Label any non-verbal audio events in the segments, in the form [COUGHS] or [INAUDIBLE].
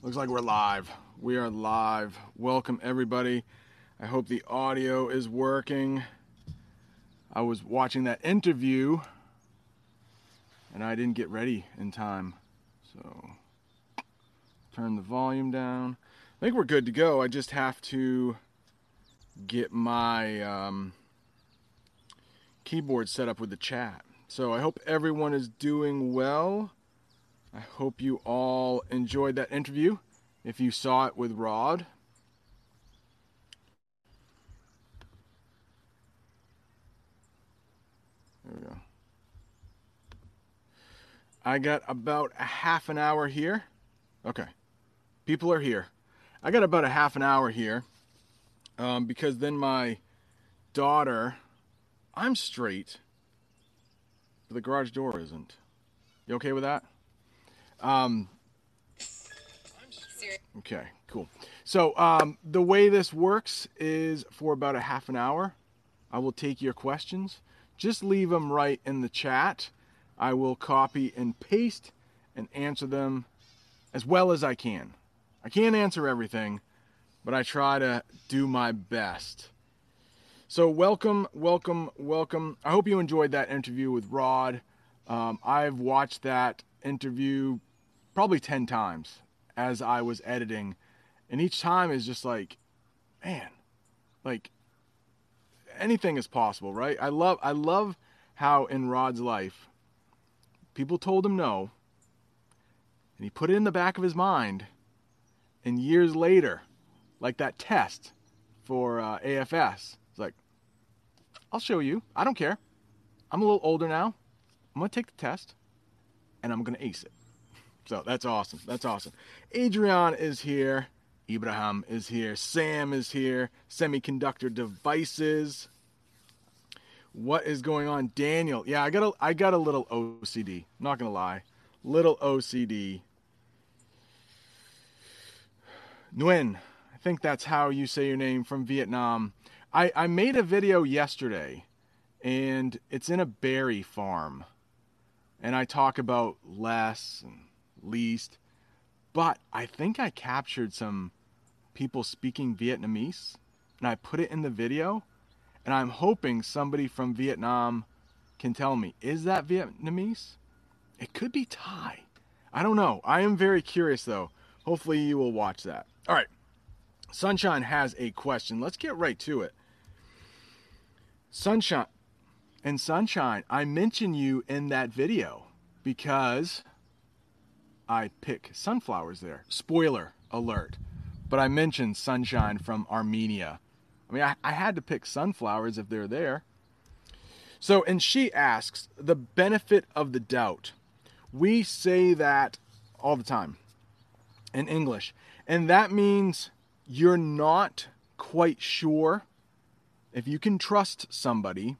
Looks like we're live. We are live. Welcome, everybody. I hope the audio is working. I was watching that interview and I didn't get ready in time. So, turn the volume down. I think we're good to go. I just have to get my um, keyboard set up with the chat. So, I hope everyone is doing well. I hope you all enjoyed that interview. If you saw it with Rod, there we go. I got about a half an hour here. Okay, people are here. I got about a half an hour here um, because then my daughter, I'm straight, but the garage door isn't. You okay with that? Um, okay, cool. So um, the way this works is for about a half an hour, I will take your questions. Just leave them right in the chat. I will copy and paste and answer them as well as I can. I can't answer everything, but I try to do my best. So, welcome, welcome, welcome. I hope you enjoyed that interview with Rod. Um, I've watched that interview probably 10 times as I was editing. And each time is just like, man, like anything is possible, right? I love I love how in Rod's life people told him no and he put it in the back of his mind. And years later like that test for uh, AFS it's like I'll show you. I don't care. I'm a little older now. I'm gonna take the test and I'm gonna ace it so that's awesome. That's awesome. Adrian is here. Ibrahim is here. Sam is here. Semiconductor devices. What is going on, Daniel? Yeah, I got a I got a little OCD. Not gonna lie, little OCD. Nguyen, I think that's how you say your name from Vietnam. I I made a video yesterday, and it's in a berry farm, and I talk about less and least. But I think I captured some people speaking Vietnamese and I put it in the video. And I'm hoping somebody from Vietnam can tell me is that Vietnamese? It could be Thai. I don't know. I am very curious though. Hopefully you will watch that. All right. Sunshine has a question. Let's get right to it. Sunshine and Sunshine, I mentioned you in that video because I pick sunflowers there. Spoiler alert. But I mentioned sunshine from Armenia. I mean, I, I had to pick sunflowers if they're there. So, and she asks the benefit of the doubt. We say that all the time in English. And that means you're not quite sure if you can trust somebody,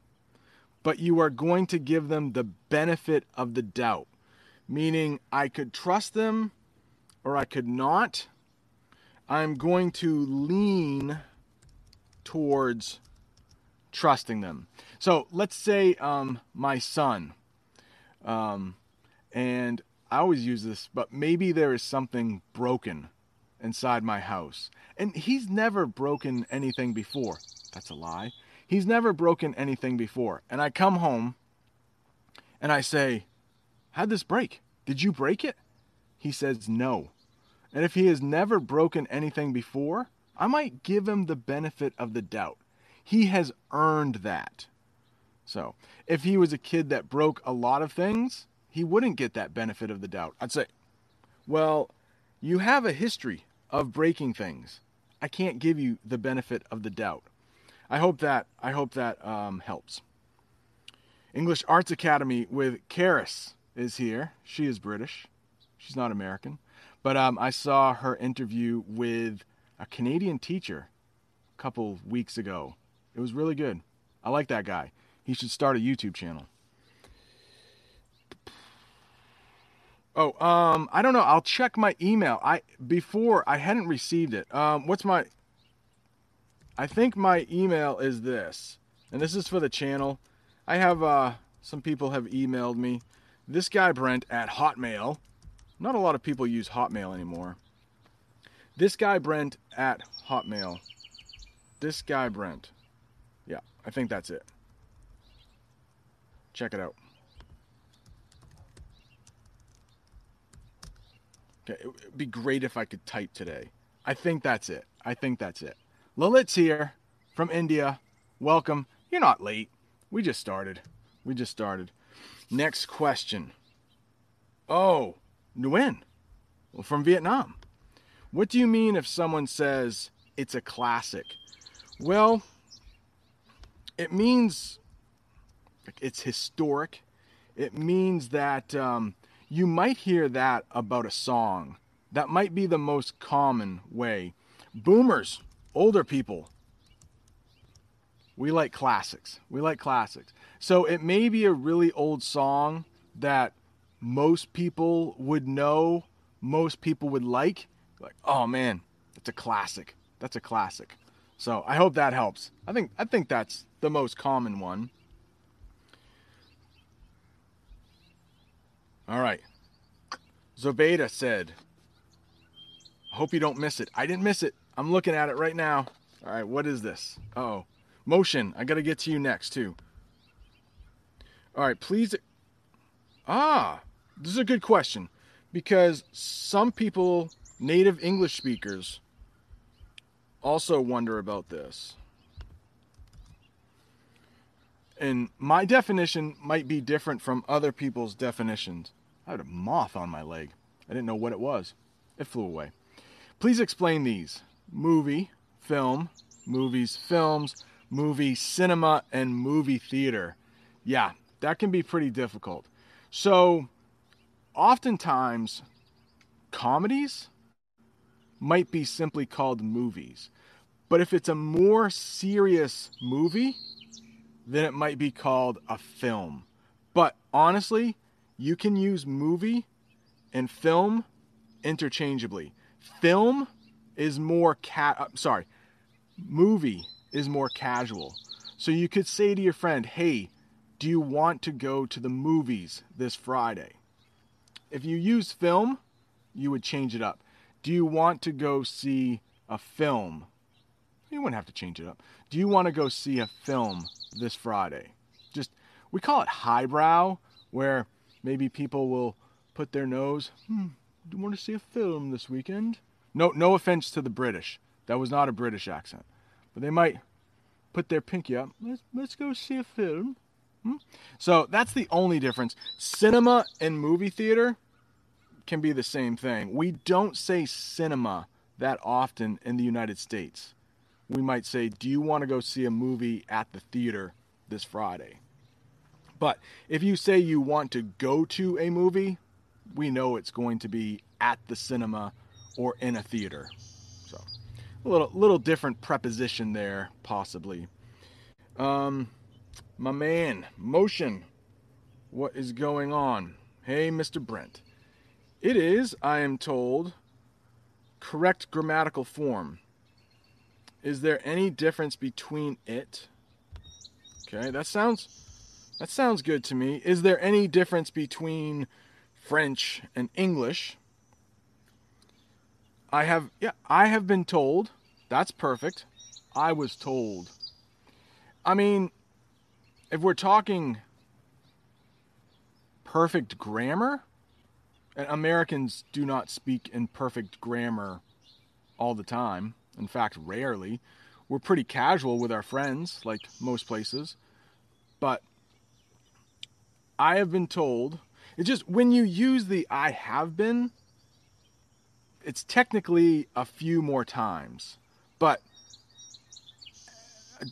but you are going to give them the benefit of the doubt meaning I could trust them or I could not. I'm going to lean towards trusting them. So let's say um, my son, um, and I always use this, but maybe there is something broken inside my house. And he's never broken anything before. That's a lie. He's never broken anything before. And I come home and I say, How'd this break? Did you break it? He says no. And if he has never broken anything before, I might give him the benefit of the doubt. He has earned that. So, if he was a kid that broke a lot of things, he wouldn't get that benefit of the doubt. I'd say, well, you have a history of breaking things. I can't give you the benefit of the doubt. I hope that I hope that um, helps. English Arts Academy with Karis is here. She is British. She's not American. But um, I saw her interview with a Canadian teacher a couple weeks ago. It was really good. I like that guy. He should start a YouTube channel. Oh, um, I don't know. I'll check my email. I before I hadn't received it. Um, what's my? I think my email is this, and this is for the channel. I have uh, some people have emailed me. This guy Brent at Hotmail. Not a lot of people use Hotmail anymore. This guy Brent at Hotmail. This guy Brent. Yeah, I think that's it. Check it out. Okay, it would be great if I could type today. I think that's it. I think that's it. Lalit's here from India. Welcome. You're not late. We just started. We just started. Next question. Oh, Nguyen. From Vietnam. What do you mean if someone says it's a classic? Well, it means it's historic. It means that um, you might hear that about a song. That might be the most common way. Boomers, older people, we like classics. We like classics. So it may be a really old song that most people would know, most people would like. Like, oh man, that's a classic. That's a classic. So I hope that helps. I think I think that's the most common one. All right. Zobeda said, I hope you don't miss it. I didn't miss it. I'm looking at it right now. All right, what is this? oh. Motion. I got to get to you next, too. All right, please. Ah, this is a good question because some people, native English speakers, also wonder about this. And my definition might be different from other people's definitions. I had a moth on my leg. I didn't know what it was. It flew away. Please explain these movie, film, movies, films, movie, cinema, and movie theater. Yeah, that can be pretty difficult. So, oftentimes, comedies might be simply called movies. But if it's a more serious movie, then it might be called a film. But honestly, you can use movie and film interchangeably. Film is more cat uh, sorry, movie is more casual. So you could say to your friend, "Hey, do you want to go to the movies this Friday?" If you use film, you would change it up. Do you want to go see a film? You wouldn't have to change it up. Do you want to go see a film this Friday? Just we call it highbrow where Maybe people will put their nose, hmm, do you want to see a film this weekend? No, no offense to the British. That was not a British accent. But they might put their pinky up. Let's, let's go see a film. Hmm? So that's the only difference. Cinema and movie theater can be the same thing. We don't say cinema that often in the United States. We might say, Do you want to go see a movie at the theater this Friday? But if you say you want to go to a movie, we know it's going to be at the cinema or in a theater. So a little little different preposition there, possibly. Um, my man, motion. What is going on? Hey, Mr. Brent. It is, I am told, correct grammatical form. Is there any difference between it? Okay, that sounds that sounds good to me. Is there any difference between French and English? I have yeah, I have been told. That's perfect. I was told. I mean, if we're talking perfect grammar, and Americans do not speak in perfect grammar all the time. In fact, rarely. We're pretty casual with our friends, like most places. But I have been told. It's just when you use the I have been, it's technically a few more times. But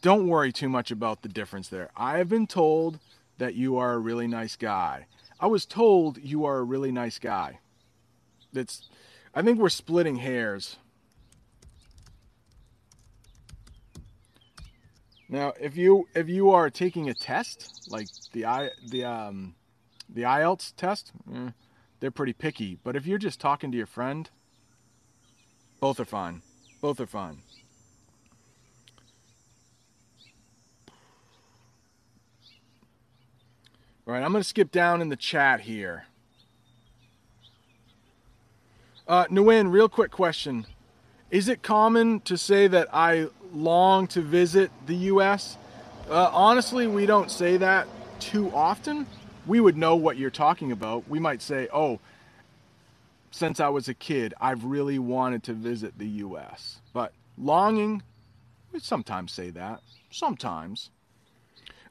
don't worry too much about the difference there. I have been told that you are a really nice guy. I was told you are a really nice guy. That's I think we're splitting hairs. Now, if you if you are taking a test like the I the um the IELTS test, eh, they're pretty picky. But if you're just talking to your friend, both are fine. Both are fine. All right, I'm going to skip down in the chat here. Uh, Nguyen, real quick question. Is it common to say that I long to visit the U.S.? Uh, honestly, we don't say that too often. We would know what you're talking about. We might say, oh, since I was a kid, I've really wanted to visit the U.S. But longing, we sometimes say that. Sometimes.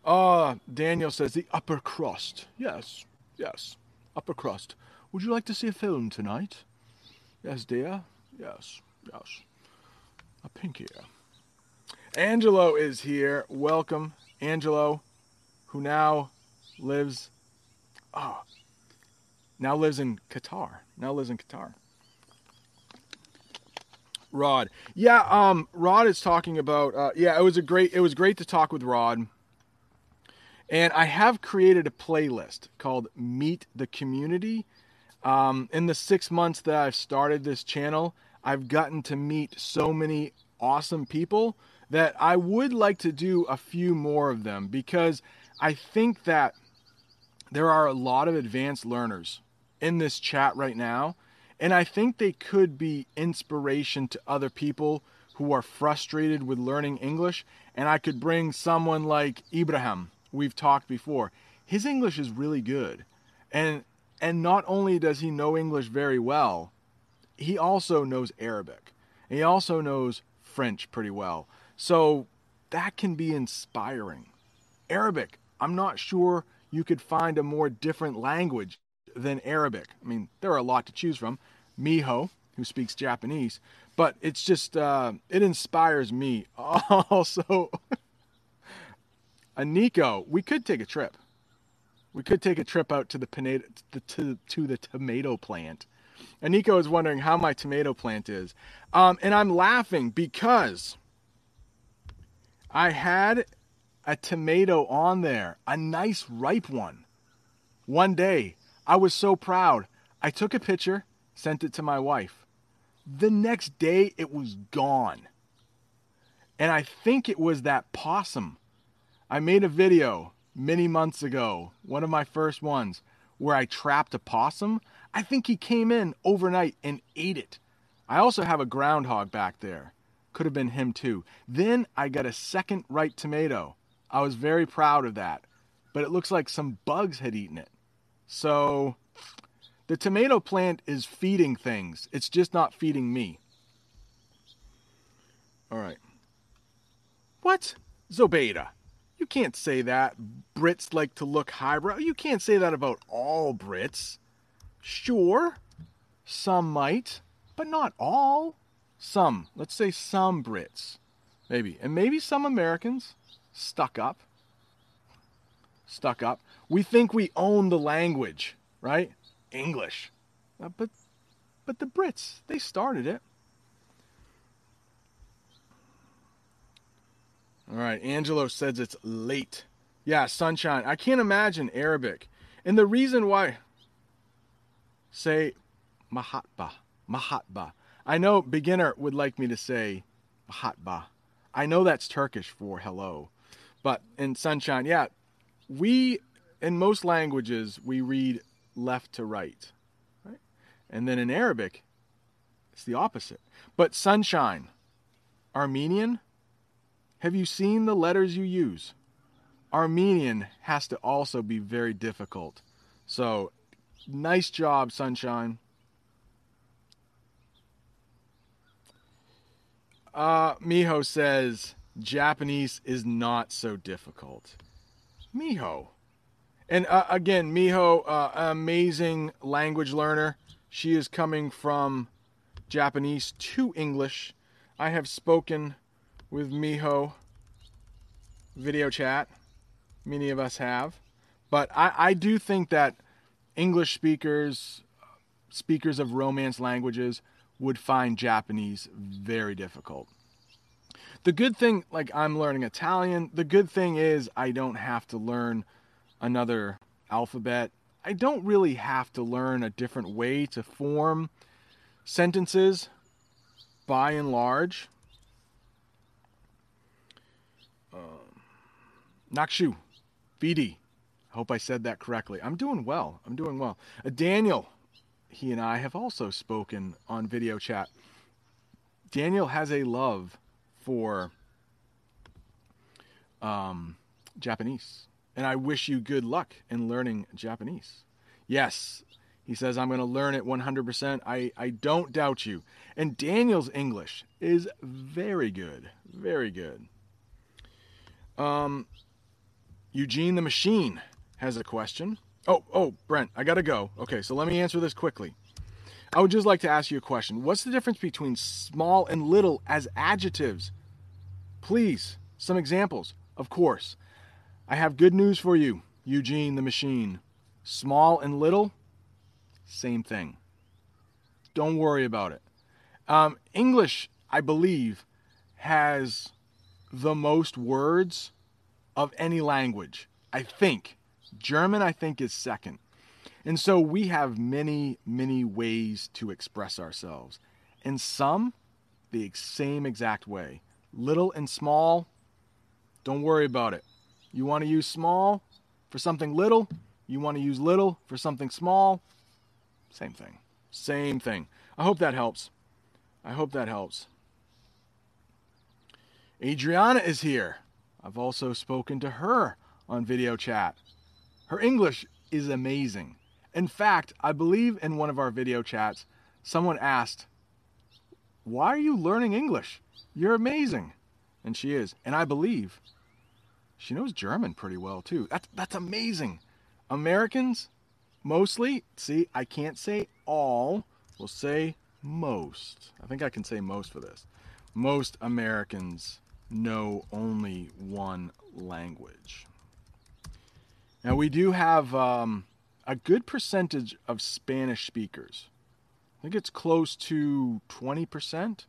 Uh, Daniel says the upper crust. Yes, yes, upper crust. Would you like to see a film tonight? Yes, dear. Yes, yes. A pink ear. Angelo is here. Welcome, Angelo, who now lives. Oh, now lives in Qatar. Now lives in Qatar. Rod. Yeah, um, Rod is talking about. Uh, yeah, it was a great. It was great to talk with Rod. And I have created a playlist called Meet the Community. Um, in the six months that I've started this channel, I've gotten to meet so many awesome people that I would like to do a few more of them because I think that there are a lot of advanced learners in this chat right now. And I think they could be inspiration to other people who are frustrated with learning English. And I could bring someone like Ibrahim, we've talked before. His English is really good. And and not only does he know English very well, he also knows Arabic. And he also knows French pretty well. So that can be inspiring. Arabic, I'm not sure you could find a more different language than Arabic. I mean, there are a lot to choose from. Miho, who speaks Japanese, but it's just uh, it inspires me. [LAUGHS] Also, Aniko, we could take a trip. We could take a trip out to the tomato to, to the tomato plant. Aniko is wondering how my tomato plant is, um, and I'm laughing because I had a tomato on there, a nice ripe one. One day, I was so proud. I took a picture, sent it to my wife. The next day, it was gone. And I think it was that possum. I made a video many months ago, one of my first ones, where I trapped a possum. I think he came in overnight and ate it. I also have a groundhog back there. Could have been him too. Then I got a second ripe tomato. I was very proud of that. But it looks like some bugs had eaten it. So the tomato plant is feeding things. It's just not feeding me. All right. What? Zobeida. You can't say that. Brits like to look highbrow. You can't say that about all Brits. Sure, some might, but not all. Some. Let's say some Brits. Maybe. And maybe some Americans. Stuck up. Stuck up. We think we own the language, right? English. Uh, but but the Brits, they started it. All right, Angelo says it's late. Yeah, sunshine. I can't imagine Arabic. And the reason why say Mahatba, Mahatba. I know beginner would like me to say Mahatba. I know that's Turkish for hello. But in sunshine, yeah, we in most languages we read left to right, right? And then in Arabic, it's the opposite. But sunshine, Armenian, have you seen the letters you use? Armenian has to also be very difficult. So, nice job, Sunshine. Uh, Miho says Japanese is not so difficult. Miho. And uh, again, Miho, uh, amazing language learner. She is coming from Japanese to English. I have spoken with Miho video chat. Many of us have. But I, I do think that English speakers speakers of Romance languages would find Japanese very difficult. The good thing, like I'm learning Italian, the good thing is I don't have to learn another alphabet. I don't really have to learn a different way to form sentences by and large. Um, Nakshu, VD. Hope I said that correctly. I'm doing well. I'm doing well. Uh, Daniel, he and I have also spoken on video chat. Daniel has a love for um, Japanese, and I wish you good luck in learning Japanese. Yes, he says, I'm going to learn it 100%. I, I don't doubt you. And Daniel's English is very good. Very good. Um, Eugene the Machine has a question. Oh, oh, Brent, I got to go. Okay, so let me answer this quickly. I would just like to ask you a question. What's the difference between small and little as adjectives? Please, some examples. Of course. I have good news for you, Eugene the Machine. Small and little, same thing. Don't worry about it. Um, English, I believe, has the most words of any language. I think. German, I think, is second. And so we have many, many ways to express ourselves. And some, the same exact way. Little and small, don't worry about it. You want to use small for something little, you want to use little for something small, same thing. Same thing. I hope that helps. I hope that helps. Adriana is here. I've also spoken to her on video chat. Her English is amazing. In fact, I believe in one of our video chats, someone asked, Why are you learning English? You're amazing. And she is. And I believe she knows German pretty well, too. That's, that's amazing. Americans mostly, see, I can't say all, we'll say most. I think I can say most for this. Most Americans know only one language. Now, we do have um, a good percentage of Spanish speakers. I think it's close to 20%,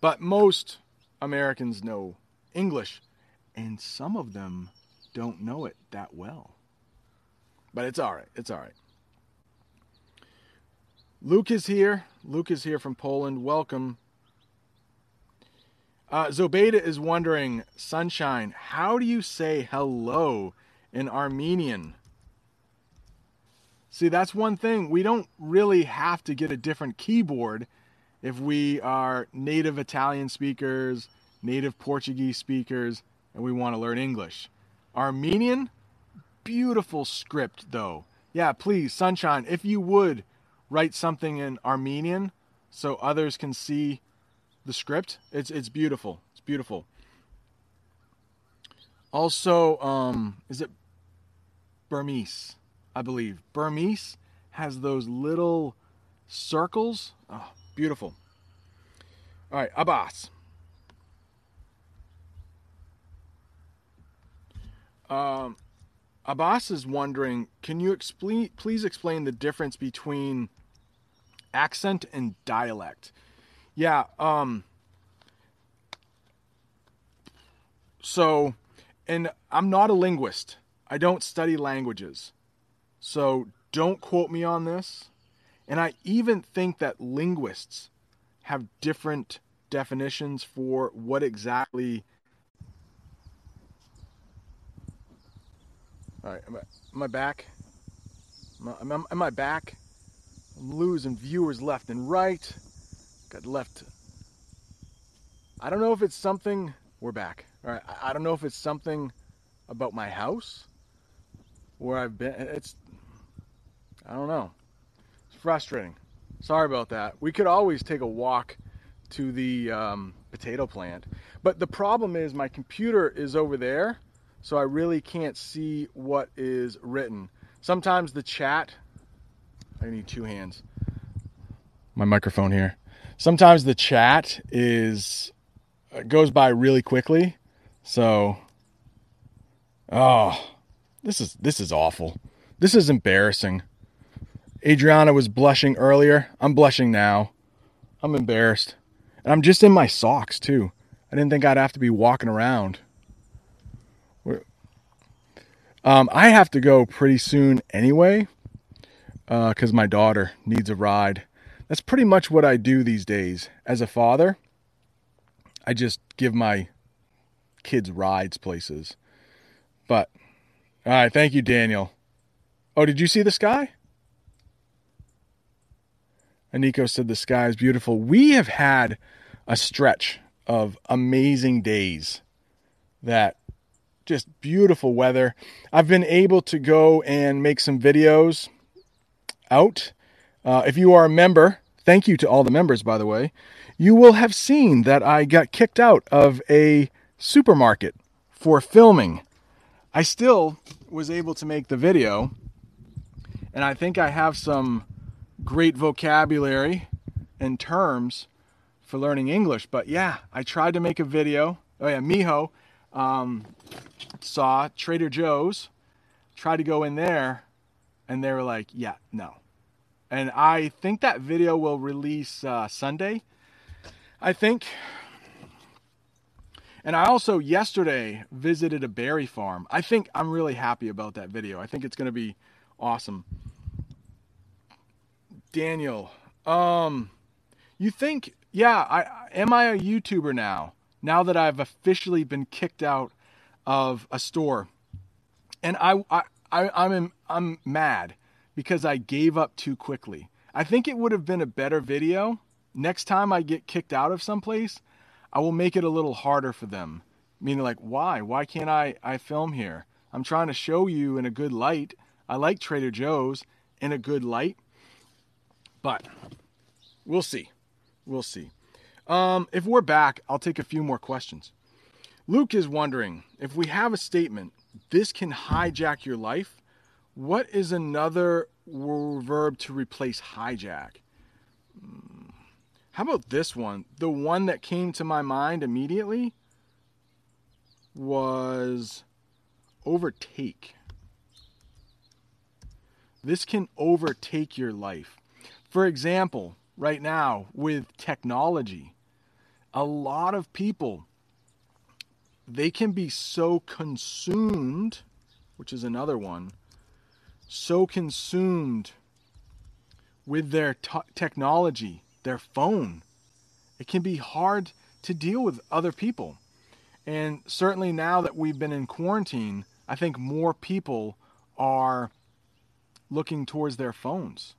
but most Americans know English, and some of them don't know it that well. But it's all right. It's all right. Luke is here. Luke is here from Poland. Welcome. Uh, Zobeda is wondering, Sunshine, how do you say hello in Armenian? See, that's one thing. We don't really have to get a different keyboard if we are native Italian speakers, native Portuguese speakers, and we want to learn English. Armenian, beautiful script, though. Yeah, please, Sunshine, if you would write something in Armenian so others can see the script, it's it's beautiful. It's beautiful. Also, um, is it Burmese? I believe Burmese has those little circles. Oh, beautiful. All right, Abbas. Um, Abbas is wondering, can you explain, please explain the difference between accent and dialect? Yeah. Um. So, and I'm not a linguist. I don't study languages. So don't quote me on this. And I even think that linguists have different definitions for what exactly All right, am I, am I back? Am I, am, am I back? I'm losing viewers left and right. Got left. I don't know if it's something. We're back. All right. I, I don't know if it's something about my house where I've been. It's. I don't know. It's frustrating. Sorry about that. We could always take a walk to the um, potato plant. But the problem is my computer is over there so I really can't see what is written. Sometimes the chat, I need two hands. My microphone here. Sometimes the chat is uh, goes by really quickly. So oh, this is this is awful. This is embarrassing. Adriana was blushing earlier. I'm blushing now. I'm embarrassed. And I'm just in my socks, too. I didn't think I'd have to be walking around. Um, I have to go pretty soon anyway, because uh, my daughter needs a ride. That's pretty much what I do these days. As a father, I just give my kids rides places. But, all right, thank you, Daniel. Oh, did you see the sky? Aniko said the sky is beautiful. We have had a stretch of amazing days that just beautiful weather. I've been able to go and make some videos out. Uh, if you are a member, thank you to all the members, by the way. You will have seen that I got kicked out of a supermarket for filming. I still was able to make the video, and I think I have some great vocabulary and terms for learning English. But yeah, I tried to make a video. Oh yeah, Miho um, saw Trader Joe's, tried to go in there, and they were like, yeah, no. And I think that video will release uh, Sunday. I think. And I also yesterday visited a berry farm. I think I'm really happy about that video. I think it's going to be awesome. Daniel, um, you think, yeah, I am I a YouTuber now? Now that I've officially been kicked out of a store, and I, I, I I'm I'm mad because I gave up too quickly. I think it would have been a better video. Next time I get kicked out of someplace, I will make it a little harder for them. Meaning, like, why? Why can't I, I film here? I'm trying to show you in a good light. I like Trader Joe's in a good light. But we'll see. We'll see. Um, if we're back, I'll take a few more questions. Luke is wondering if we have a statement, this can hijack your life. What is another verb to replace hijack? Hmm. How about this one? The one that came to my mind immediately was overtake. This can overtake your life. For example, right now with technology, a lot of people they can be so consumed, which is another one, so consumed with their t- technology, their phone. It can be hard to deal with other people. And certainly now that we've been in quarantine, I think more people are looking towards their phones.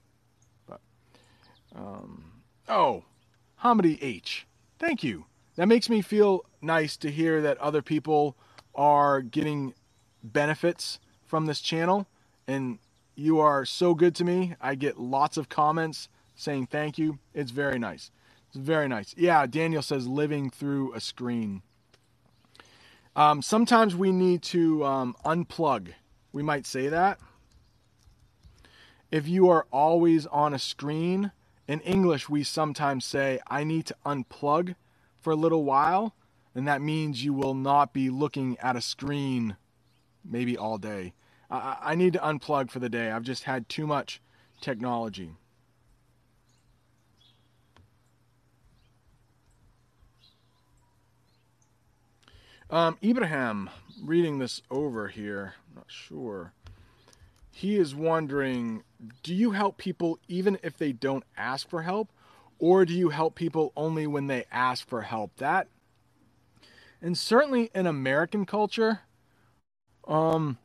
Um, oh, Hamidi H. Thank you. That makes me feel nice to hear that other people are getting benefits from this channel. And you are so good to me. I get lots of comments saying thank you. It's very nice. It's very nice. Yeah, Daniel says living through a screen. Um, sometimes we need to um, unplug. We might say that. If you are always on a screen, in English, we sometimes say, I need to unplug for a little while, and that means you will not be looking at a screen maybe all day. I, I need to unplug for the day. I've just had too much technology. Um, Ibrahim, reading this over here, not sure he is wondering do you help people even if they don't ask for help? Or do you help people only when they ask for help? That and certainly in american culture um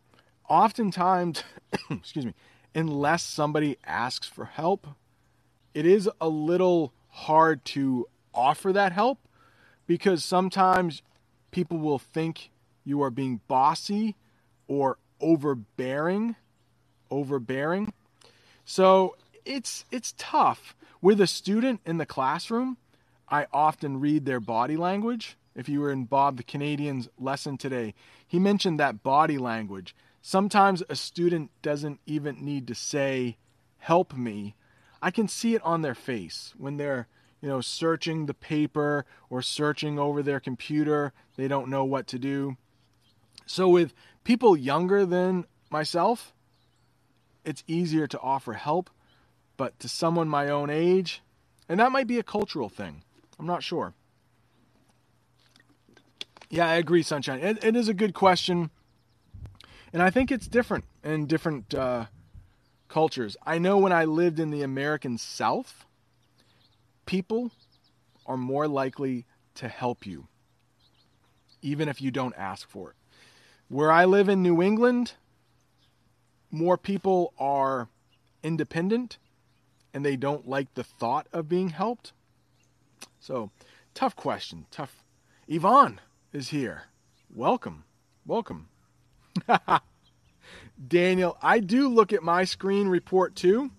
oftentimes [COUGHS] excuse me unless somebody asks for help it is a little hard to offer that help because sometimes people will think you are being bossy or overbearing overbearing. So it's it's tough with a student in the classroom. I often read their body language. If you were in Bob the Canadian's lesson today, he mentioned that body language. Sometimes a student doesn't even need to say, "Help me." I can see it on their face when they're, you know, searching the paper or searching over their computer. They don't know what to do. So with people younger than myself, it's easier to offer help. But to someone my own age, and that might be a cultural thing. I'm not sure. Yeah, I agree, Sunshine. it, it is a good question. And I think it's different in different uh, cultures. I know when I lived in the American South, people are more likely to help you, even if you don't ask for it. Where I live in New England, more people are independent and they don't like the thought of being helped. So, tough question. Tough. Yvonne is here. Welcome. Welcome. [LAUGHS] Daniel, I do look at my screen report too.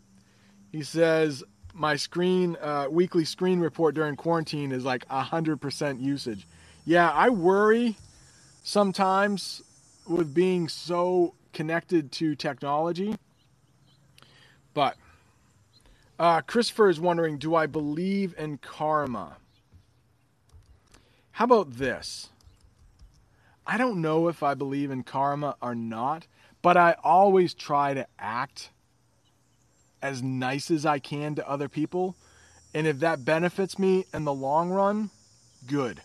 He says my screen uh, weekly screen report during quarantine is like 100% usage. Yeah, I worry sometimes with being so connected to technology. But uh, Christopher is wondering Do I believe in karma? How about this? I don't know if I believe in karma or not, but I always try to act as nice as I can to other people. And if that benefits me in the long run, good.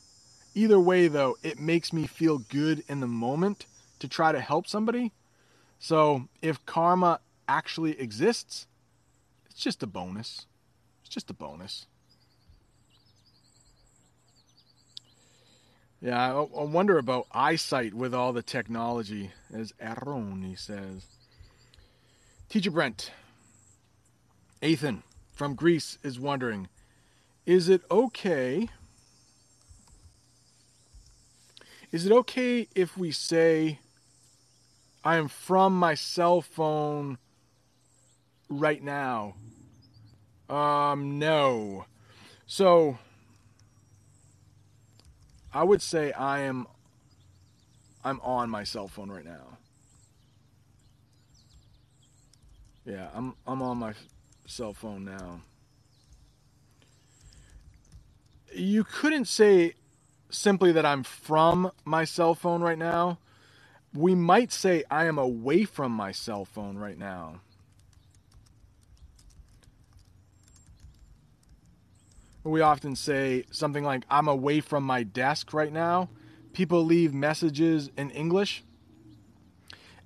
Either way, though, it makes me feel good in the moment to try to help somebody. So if karma actually exists, it's just a bonus. It's just a bonus. Yeah, I, I wonder about eyesight with all the technology, as Aroni says. Teacher Brent, Ethan from Greece is wondering Is it okay? Is it okay if we say, I am from my cell phone right now? Um, no. So, I would say I am I'm on my cell phone right now. Yeah, I'm I'm on my cell phone now. You couldn't say simply that I'm from my cell phone right now. We might say I am away from my cell phone right now. we often say something like, I'm away from my desk right now. People leave messages in English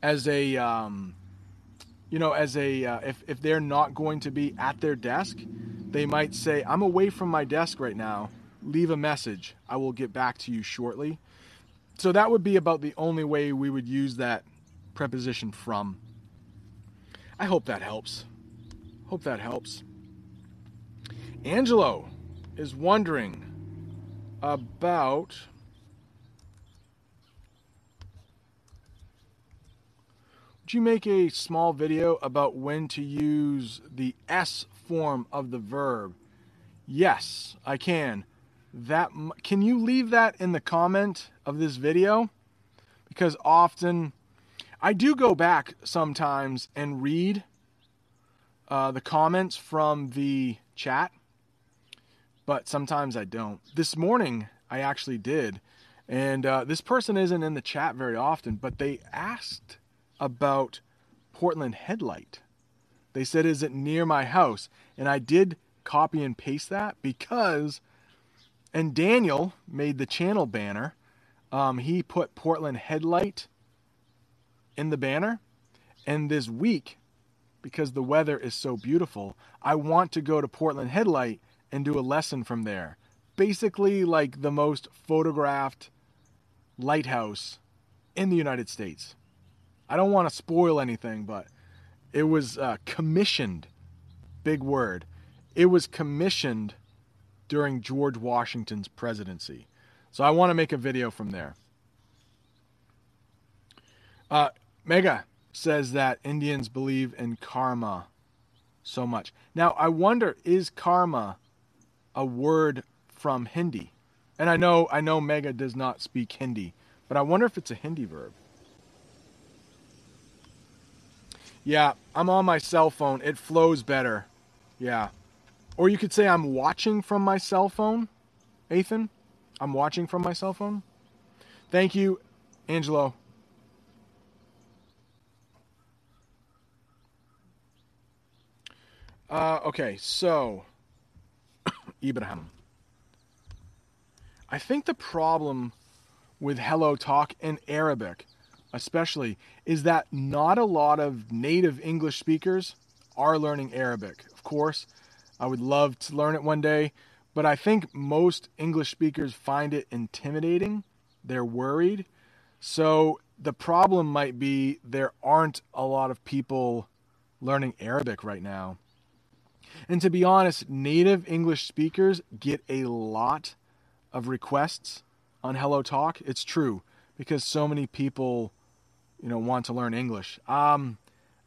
as a, um, you know, as a, uh, if, if they're not going to be at their desk, they might say, I'm away from my desk right now. Leave a message. I will get back to you shortly. So that would be about the only way we would use that preposition from. I hope that helps. Hope that helps. Angelo is wondering about Would you make a small video about when to use the S form of the verb? Yes, I can. That can you leave that in the comment of this video? Because often I do go back sometimes and read uh, the comments from the chat but sometimes I don't. This morning, I actually did. And uh, this person isn't in the chat very often, but they asked about Portland Head Light. They said, Is it near my house? And I did copy and paste that because, and Daniel made the channel banner. Um, he put Portland Head Light in the banner. And this week, because the weather is so beautiful, I want to go to Portland Head Light and do a lesson from there. Basically, like the most photographed lighthouse in the United States. I don't want to spoil anything, but it was uh, commissioned. Big word. It was commissioned during George Washington's presidency. So I want to make a video from there. Uh, Mega says that Indians believe in karma so much. Now, I wonder is karma a word from Hindi. And I know I know Mega does not speak Hindi, but I wonder if it's a Hindi verb. Yeah, I'm on my cell phone. It flows better. Yeah. Or you could say I'm watching from my cell phone, Ethan. I'm watching from my cell phone. Thank you, Angelo. Uh, okay, so [COUGHS] Ibrahim. I think the problem with Hello Talk in Arabic, especially, is that not a lot of native English speakers are learning Arabic. Of course, I would love to learn it one day, but I think most English speakers find it intimidating. They're worried. So the problem might be there aren't a lot of people learning Arabic right now. And to be honest, native English speakers get a lot of requests on Hello Talk. It's true because so many people, you know, want to learn English. Um,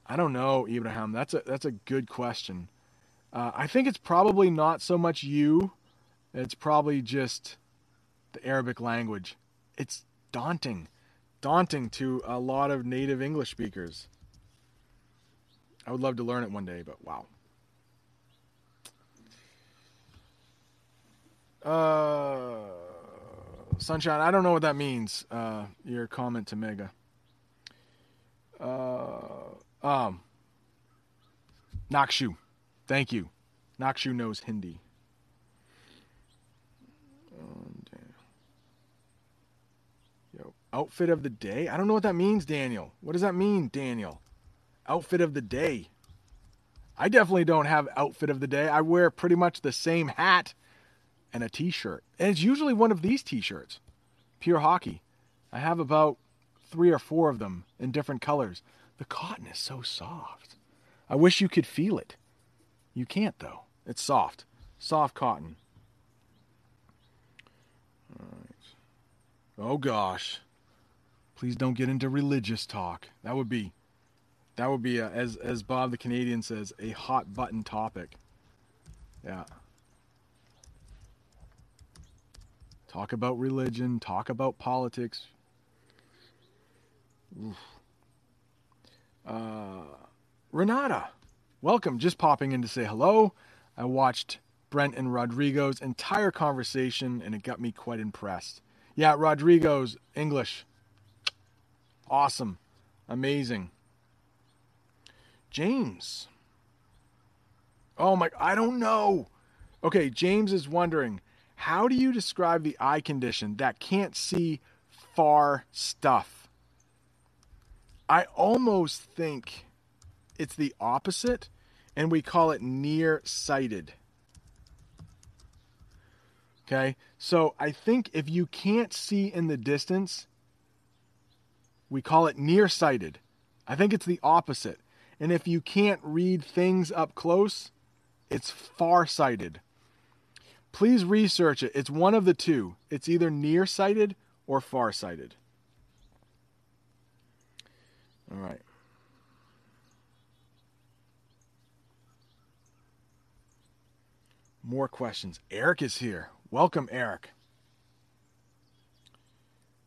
I don't know, Ibrahim. That's a that's a good question. Uh, I think it's probably not so much you. It's probably just the Arabic language. It's daunting, daunting to a lot of native English speakers. I would love to learn it one day, but wow. Uh, sunshine. I don't know what that means. Uh, your comment to Mega. Uh, um, Nakshu. Thank you. Nakshu knows Hindi. Um, Yo, outfit of the day. I don't know what that means, Daniel. What does that mean, Daniel? Outfit of the day. I definitely don't have outfit of the day. I wear pretty much the same hat and a t-shirt. And it's usually one of these t-shirts. Pure hockey. I have about 3 or 4 of them in different colors. The cotton is so soft. I wish you could feel it. You can't though. It's soft. Soft cotton. Oh gosh. Please don't get into religious talk. That would be that would be a, as as Bob the Canadian says a hot button topic. Yeah. Talk about religion, talk about politics. Oof. Uh, Renata, welcome. Just popping in to say hello. I watched Brent and Rodrigo's entire conversation and it got me quite impressed. Yeah, Rodrigo's English. Awesome. Amazing. James. Oh my, I don't know. Okay, James is wondering how do you describe the eye condition that can't see far stuff? I almost think it's the opposite, and we call it nearsighted. Okay, so I think if you can't see in the distance, we call it nearsighted. I think it's the opposite. And if you can't read things up close, it's farsighted. Please research it. It's one of the two. It's either nearsighted or farsighted. All right. More questions. Eric is here. Welcome, Eric.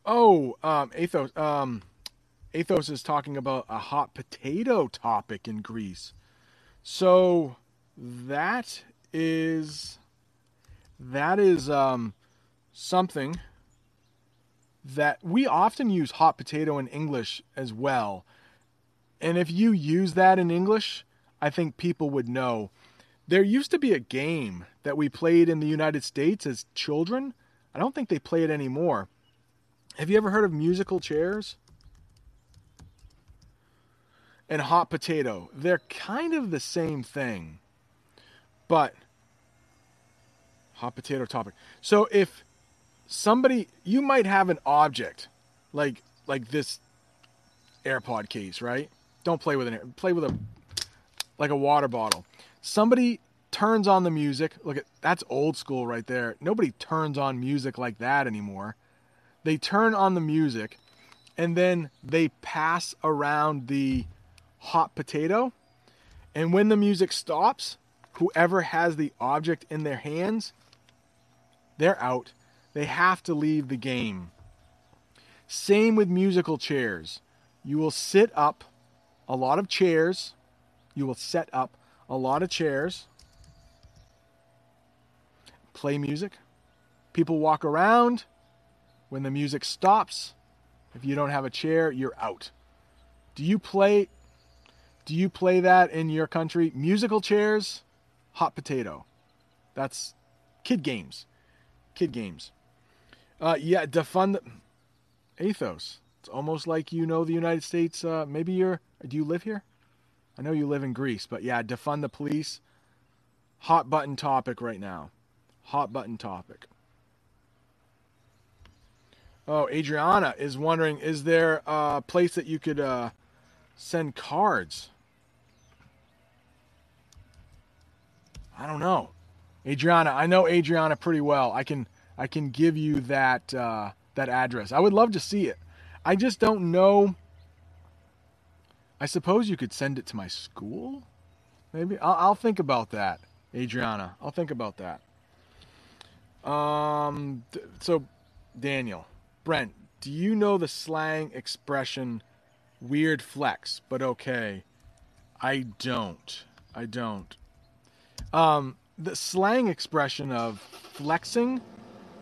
Oh, um, Athos. Um, Athos is talking about a hot potato topic in Greece. So that is that is um, something that we often use hot potato in English as well. And if you use that in English, I think people would know. There used to be a game that we played in the United States as children. I don't think they play it anymore. Have you ever heard of musical chairs? And hot potato. They're kind of the same thing. But hot potato topic. So if somebody you might have an object like like this AirPod case, right? Don't play with an play with a like a water bottle. Somebody turns on the music. Look at that's old school right there. Nobody turns on music like that anymore. They turn on the music and then they pass around the hot potato. And when the music stops, whoever has the object in their hands, they're out. They have to leave the game. Same with musical chairs. You will sit up a lot of chairs. You will set up a lot of chairs. Play music. People walk around. When the music stops, if you don't have a chair, you're out. Do you play do you play that in your country? Musical chairs? hot potato. That's kid games. Kid games. Uh, yeah, defund Athos. It's almost like you know the United States. Uh, maybe you're. Do you live here? I know you live in Greece, but yeah, defund the police. Hot button topic right now. Hot button topic. Oh, Adriana is wondering: Is there a place that you could uh, send cards? I don't know, Adriana. I know Adriana pretty well. I can I can give you that uh, that address. I would love to see it. I just don't know. I suppose you could send it to my school. Maybe I'll, I'll think about that, Adriana. I'll think about that. Um. So, Daniel, Brent, do you know the slang expression "weird flex"? But okay, I don't. I don't. Um, the slang expression of flexing,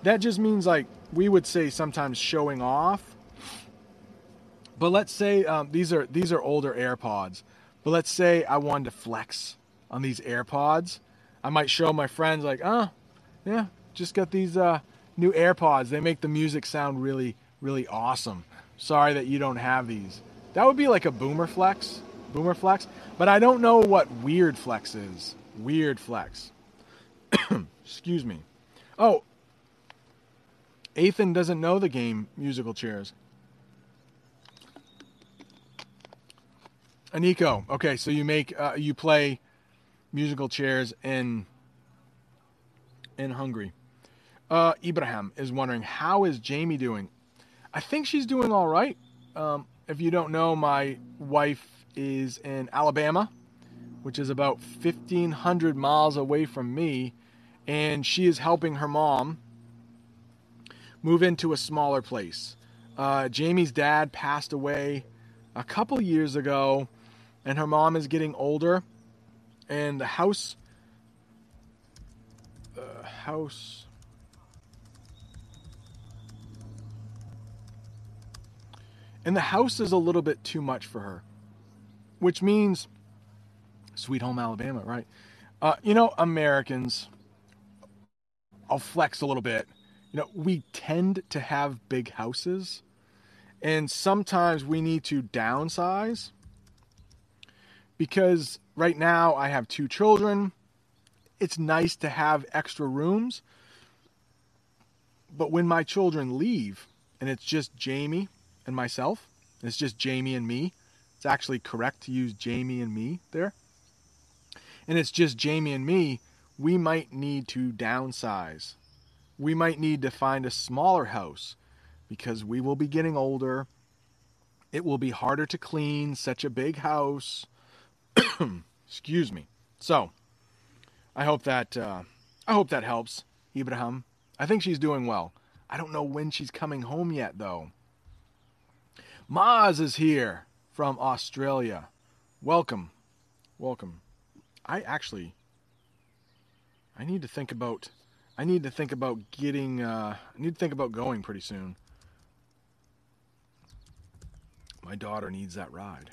that just means like we would say sometimes showing off. But let's say um, these are these are older AirPods. But let's say I wanted to flex on these AirPods. I might show my friends like, oh, yeah, just got these uh, new AirPods. They make the music sound really, really awesome. Sorry that you don't have these. That would be like a boomer flex, boomer flex. But I don't know what weird flex is. Weird flex. [COUGHS] Excuse me. Oh, Ethan doesn't know the game musical chairs. Aniko, okay, so you make uh, you play musical chairs in in Hungary. Uh, Ibrahim is wondering how is Jamie doing. I think she's doing all right. Um, if you don't know, my wife is in Alabama, which is about 1,500 miles away from me, and she is helping her mom move into a smaller place. Uh, Jamie's dad passed away a couple years ago, and her mom is getting older, and the house, uh, house. And the house is a little bit too much for her, which means Sweet Home Alabama, right? Uh, you know, Americans, I'll flex a little bit. You know, we tend to have big houses, and sometimes we need to downsize because right now I have two children. It's nice to have extra rooms. But when my children leave and it's just Jamie and myself, it's just Jamie and me, it's actually correct to use Jamie and me there. And it's just Jamie and me, we might need to downsize. We might need to find a smaller house because we will be getting older. It will be harder to clean such a big house. [COUGHS] Excuse me. So, I hope that uh, I hope that helps, Ibrahim. I think she's doing well. I don't know when she's coming home yet, though. Maz is here from Australia. Welcome, welcome. I actually, I need to think about, I need to think about getting, uh, I need to think about going pretty soon. My daughter needs that ride.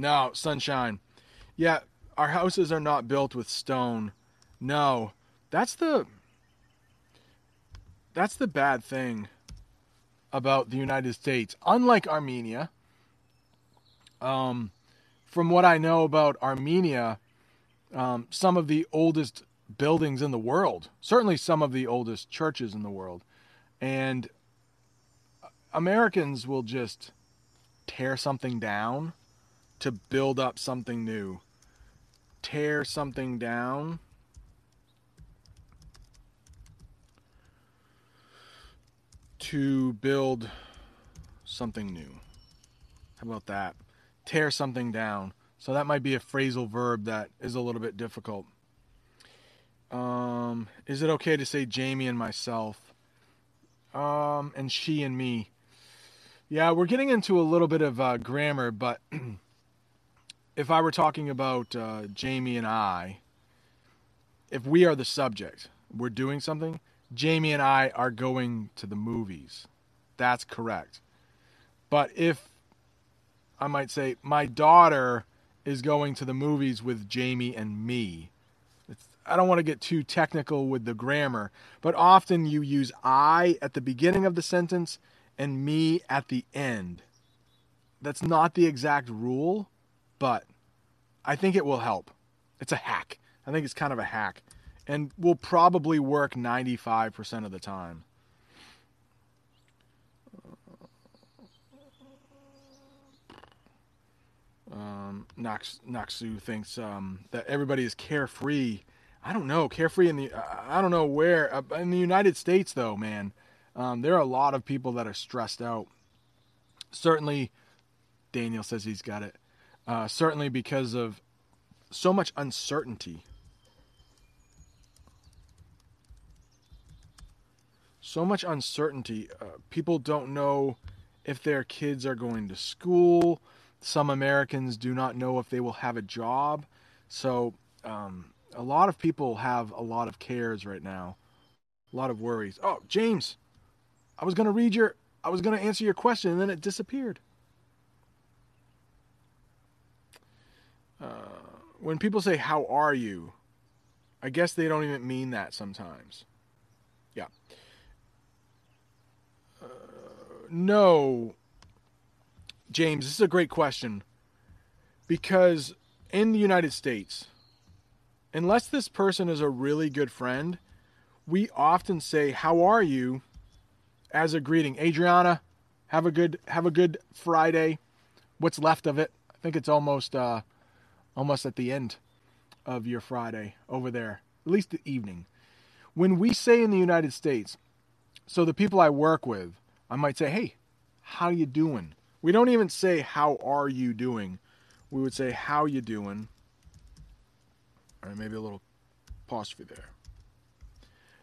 No, sunshine. Yeah, our houses are not built with stone. No. That's the That's the bad thing about the United States. Unlike Armenia, um from what I know about Armenia, um, some of the oldest buildings in the world, certainly some of the oldest churches in the world, and Americans will just tear something down to build up something new. Tear something down. To build something new. How about that? Tear something down. So that might be a phrasal verb that is a little bit difficult. Um, is it okay to say Jamie and myself? Um, and she and me. Yeah, we're getting into a little bit of uh, grammar, but [CLEARS THROAT] if I were talking about uh, Jamie and I, if we are the subject, we're doing something, Jamie and I are going to the movies. That's correct. But if I might say, my daughter is going to the movies with Jamie and me. I don't want to get too technical with the grammar, but often you use I at the beginning of the sentence and me at the end. That's not the exact rule, but I think it will help. It's a hack. I think it's kind of a hack and will probably work 95% of the time. Um, Nox, Noxu thinks um, that everybody is carefree. I don't know, carefree in the I don't know where uh, in the United States though, man. Um, there are a lot of people that are stressed out. Certainly, Daniel says he's got it. Uh, certainly because of so much uncertainty. So much uncertainty. Uh, people don't know if their kids are going to school some Americans do not know if they will have a job. So, um, a lot of people have a lot of cares right now, a lot of worries. Oh, James, I was going to read your, I was going to answer your question and then it disappeared. Uh, when people say, How are you? I guess they don't even mean that sometimes. Yeah. Uh, no, James, this is a great question because in the United States, unless this person is a really good friend, we often say, "How are you?" as a greeting. Adriana, have a good have a good Friday. What's left of it? I think it's almost uh almost at the end of your Friday over there. At least the evening. When we say in the United States, so the people I work with, I might say, "Hey, how you doing?" We don't even say how are you doing. We would say how you doing. All right, maybe a little apostrophe there.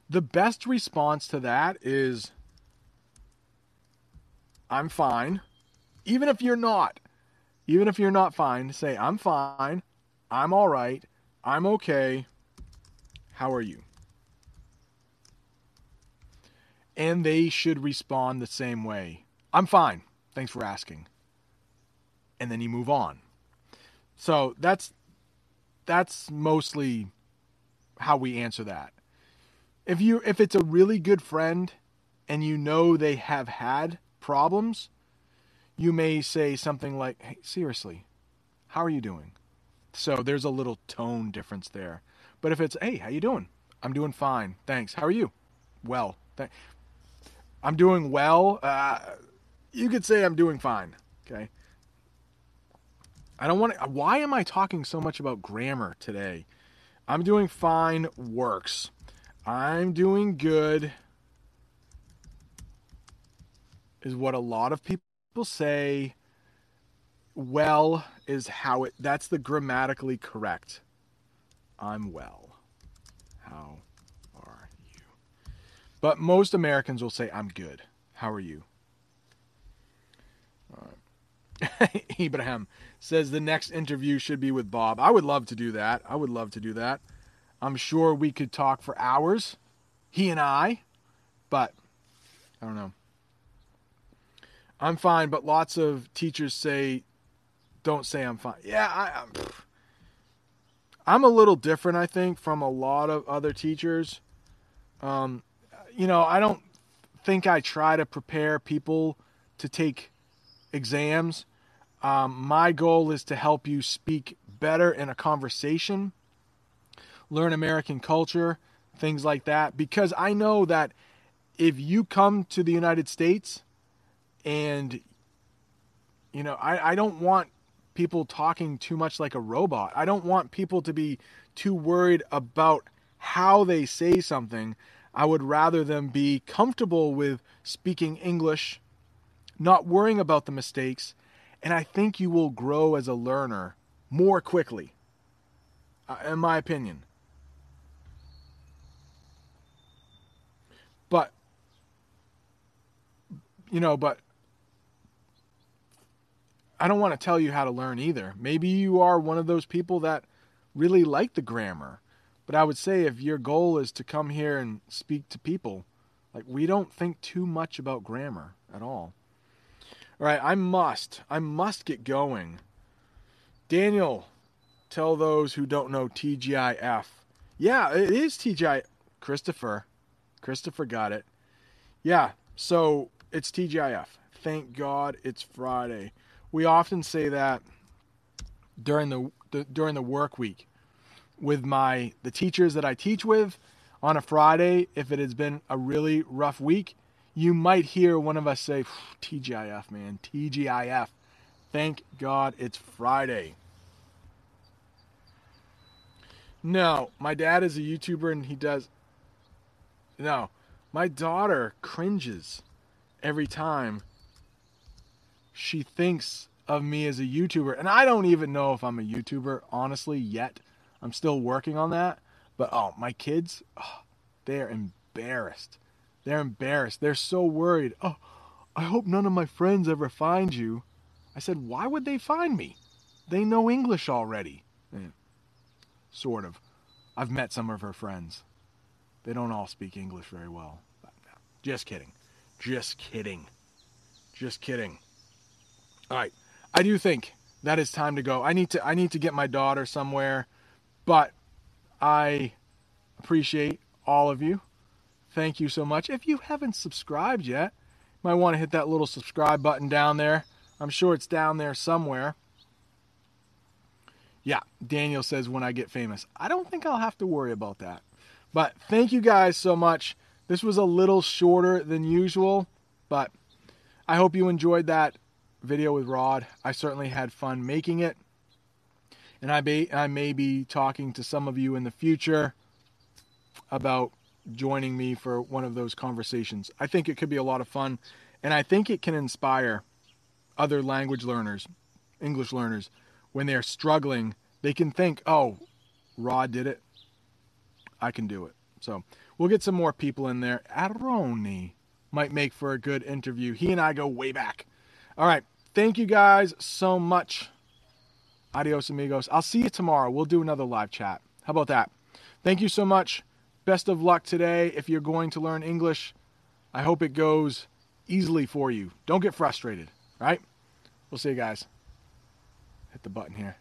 The best response to that is I'm fine. Even if you're not. Even if you're not fine, say I'm fine. I'm all right. I'm okay. How are you? And they should respond the same way. I'm fine. Thanks for asking. And then you move on. So that's that's mostly how we answer that. If you if it's a really good friend and you know they have had problems, you may say something like, "Hey, seriously, how are you doing?" So there's a little tone difference there. But if it's, "Hey, how you doing?" "I'm doing fine. Thanks. How are you?" "Well, th- I'm doing well. Uh, you could say I'm doing fine. Okay. I don't want to. Why am I talking so much about grammar today? I'm doing fine works. I'm doing good is what a lot of people say. Well is how it, that's the grammatically correct. I'm well. How are you? But most Americans will say, I'm good. How are you? Ibrahim [LAUGHS] says the next interview should be with Bob. I would love to do that. I would love to do that. I'm sure we could talk for hours, he and I, but I don't know. I'm fine, but lots of teachers say, don't say I'm fine. Yeah, I, I'm, I'm a little different, I think, from a lot of other teachers. Um, you know, I don't think I try to prepare people to take exams. Um, my goal is to help you speak better in a conversation, learn American culture, things like that. Because I know that if you come to the United States and, you know, I, I don't want people talking too much like a robot. I don't want people to be too worried about how they say something. I would rather them be comfortable with speaking English not worrying about the mistakes, and I think you will grow as a learner more quickly, uh, in my opinion. But, you know, but I don't want to tell you how to learn either. Maybe you are one of those people that really like the grammar. But I would say if your goal is to come here and speak to people, like we don't think too much about grammar at all. All right, I must, I must get going. Daniel, tell those who don't know TGIF. Yeah, it is TGI. Christopher. Christopher got it. Yeah, so it's TGIF. Thank God it's Friday. We often say that during the, the during the work week with my the teachers that I teach with on a Friday if it has been a really rough week you might hear one of us say TGIF man TGIF thank God it's Friday. No my dad is a YouTuber and he does no my daughter cringes every time she thinks of me as a YouTuber. And I don't even know if I'm a YouTuber, honestly, yet. I'm still working on that. But oh, my kids, oh, they're embarrassed. They're embarrassed. They're so worried. Oh, I hope none of my friends ever find you. I said, why would they find me? They know English already. Eh, sort of. I've met some of her friends. They don't all speak English very well. Just kidding. Just kidding. Just kidding. All right. I do think that it's time to go. I need to I need to get my daughter somewhere, but I appreciate all of you. Thank you so much. If you haven't subscribed yet, you might want to hit that little subscribe button down there. I'm sure it's down there somewhere. Yeah, Daniel says when I get famous. I don't think I'll have to worry about that. But thank you guys so much. This was a little shorter than usual, but I hope you enjoyed that video with Rod. I certainly had fun making it. And I may, I may be talking to some of you in the future about joining me for one of those conversations. I think it could be a lot of fun. And I think it can inspire other language learners, English learners, when they're struggling. They can think, oh, Rod did it. I can do it. So we'll get some more people in there. Aroni might make for a good interview. He and I go way back. All right. Thank you guys so much. Adios, amigos. I'll see you tomorrow. We'll do another live chat. How about that? Thank you so much. Best of luck today. If you're going to learn English, I hope it goes easily for you. Don't get frustrated, right? We'll see you guys. Hit the button here.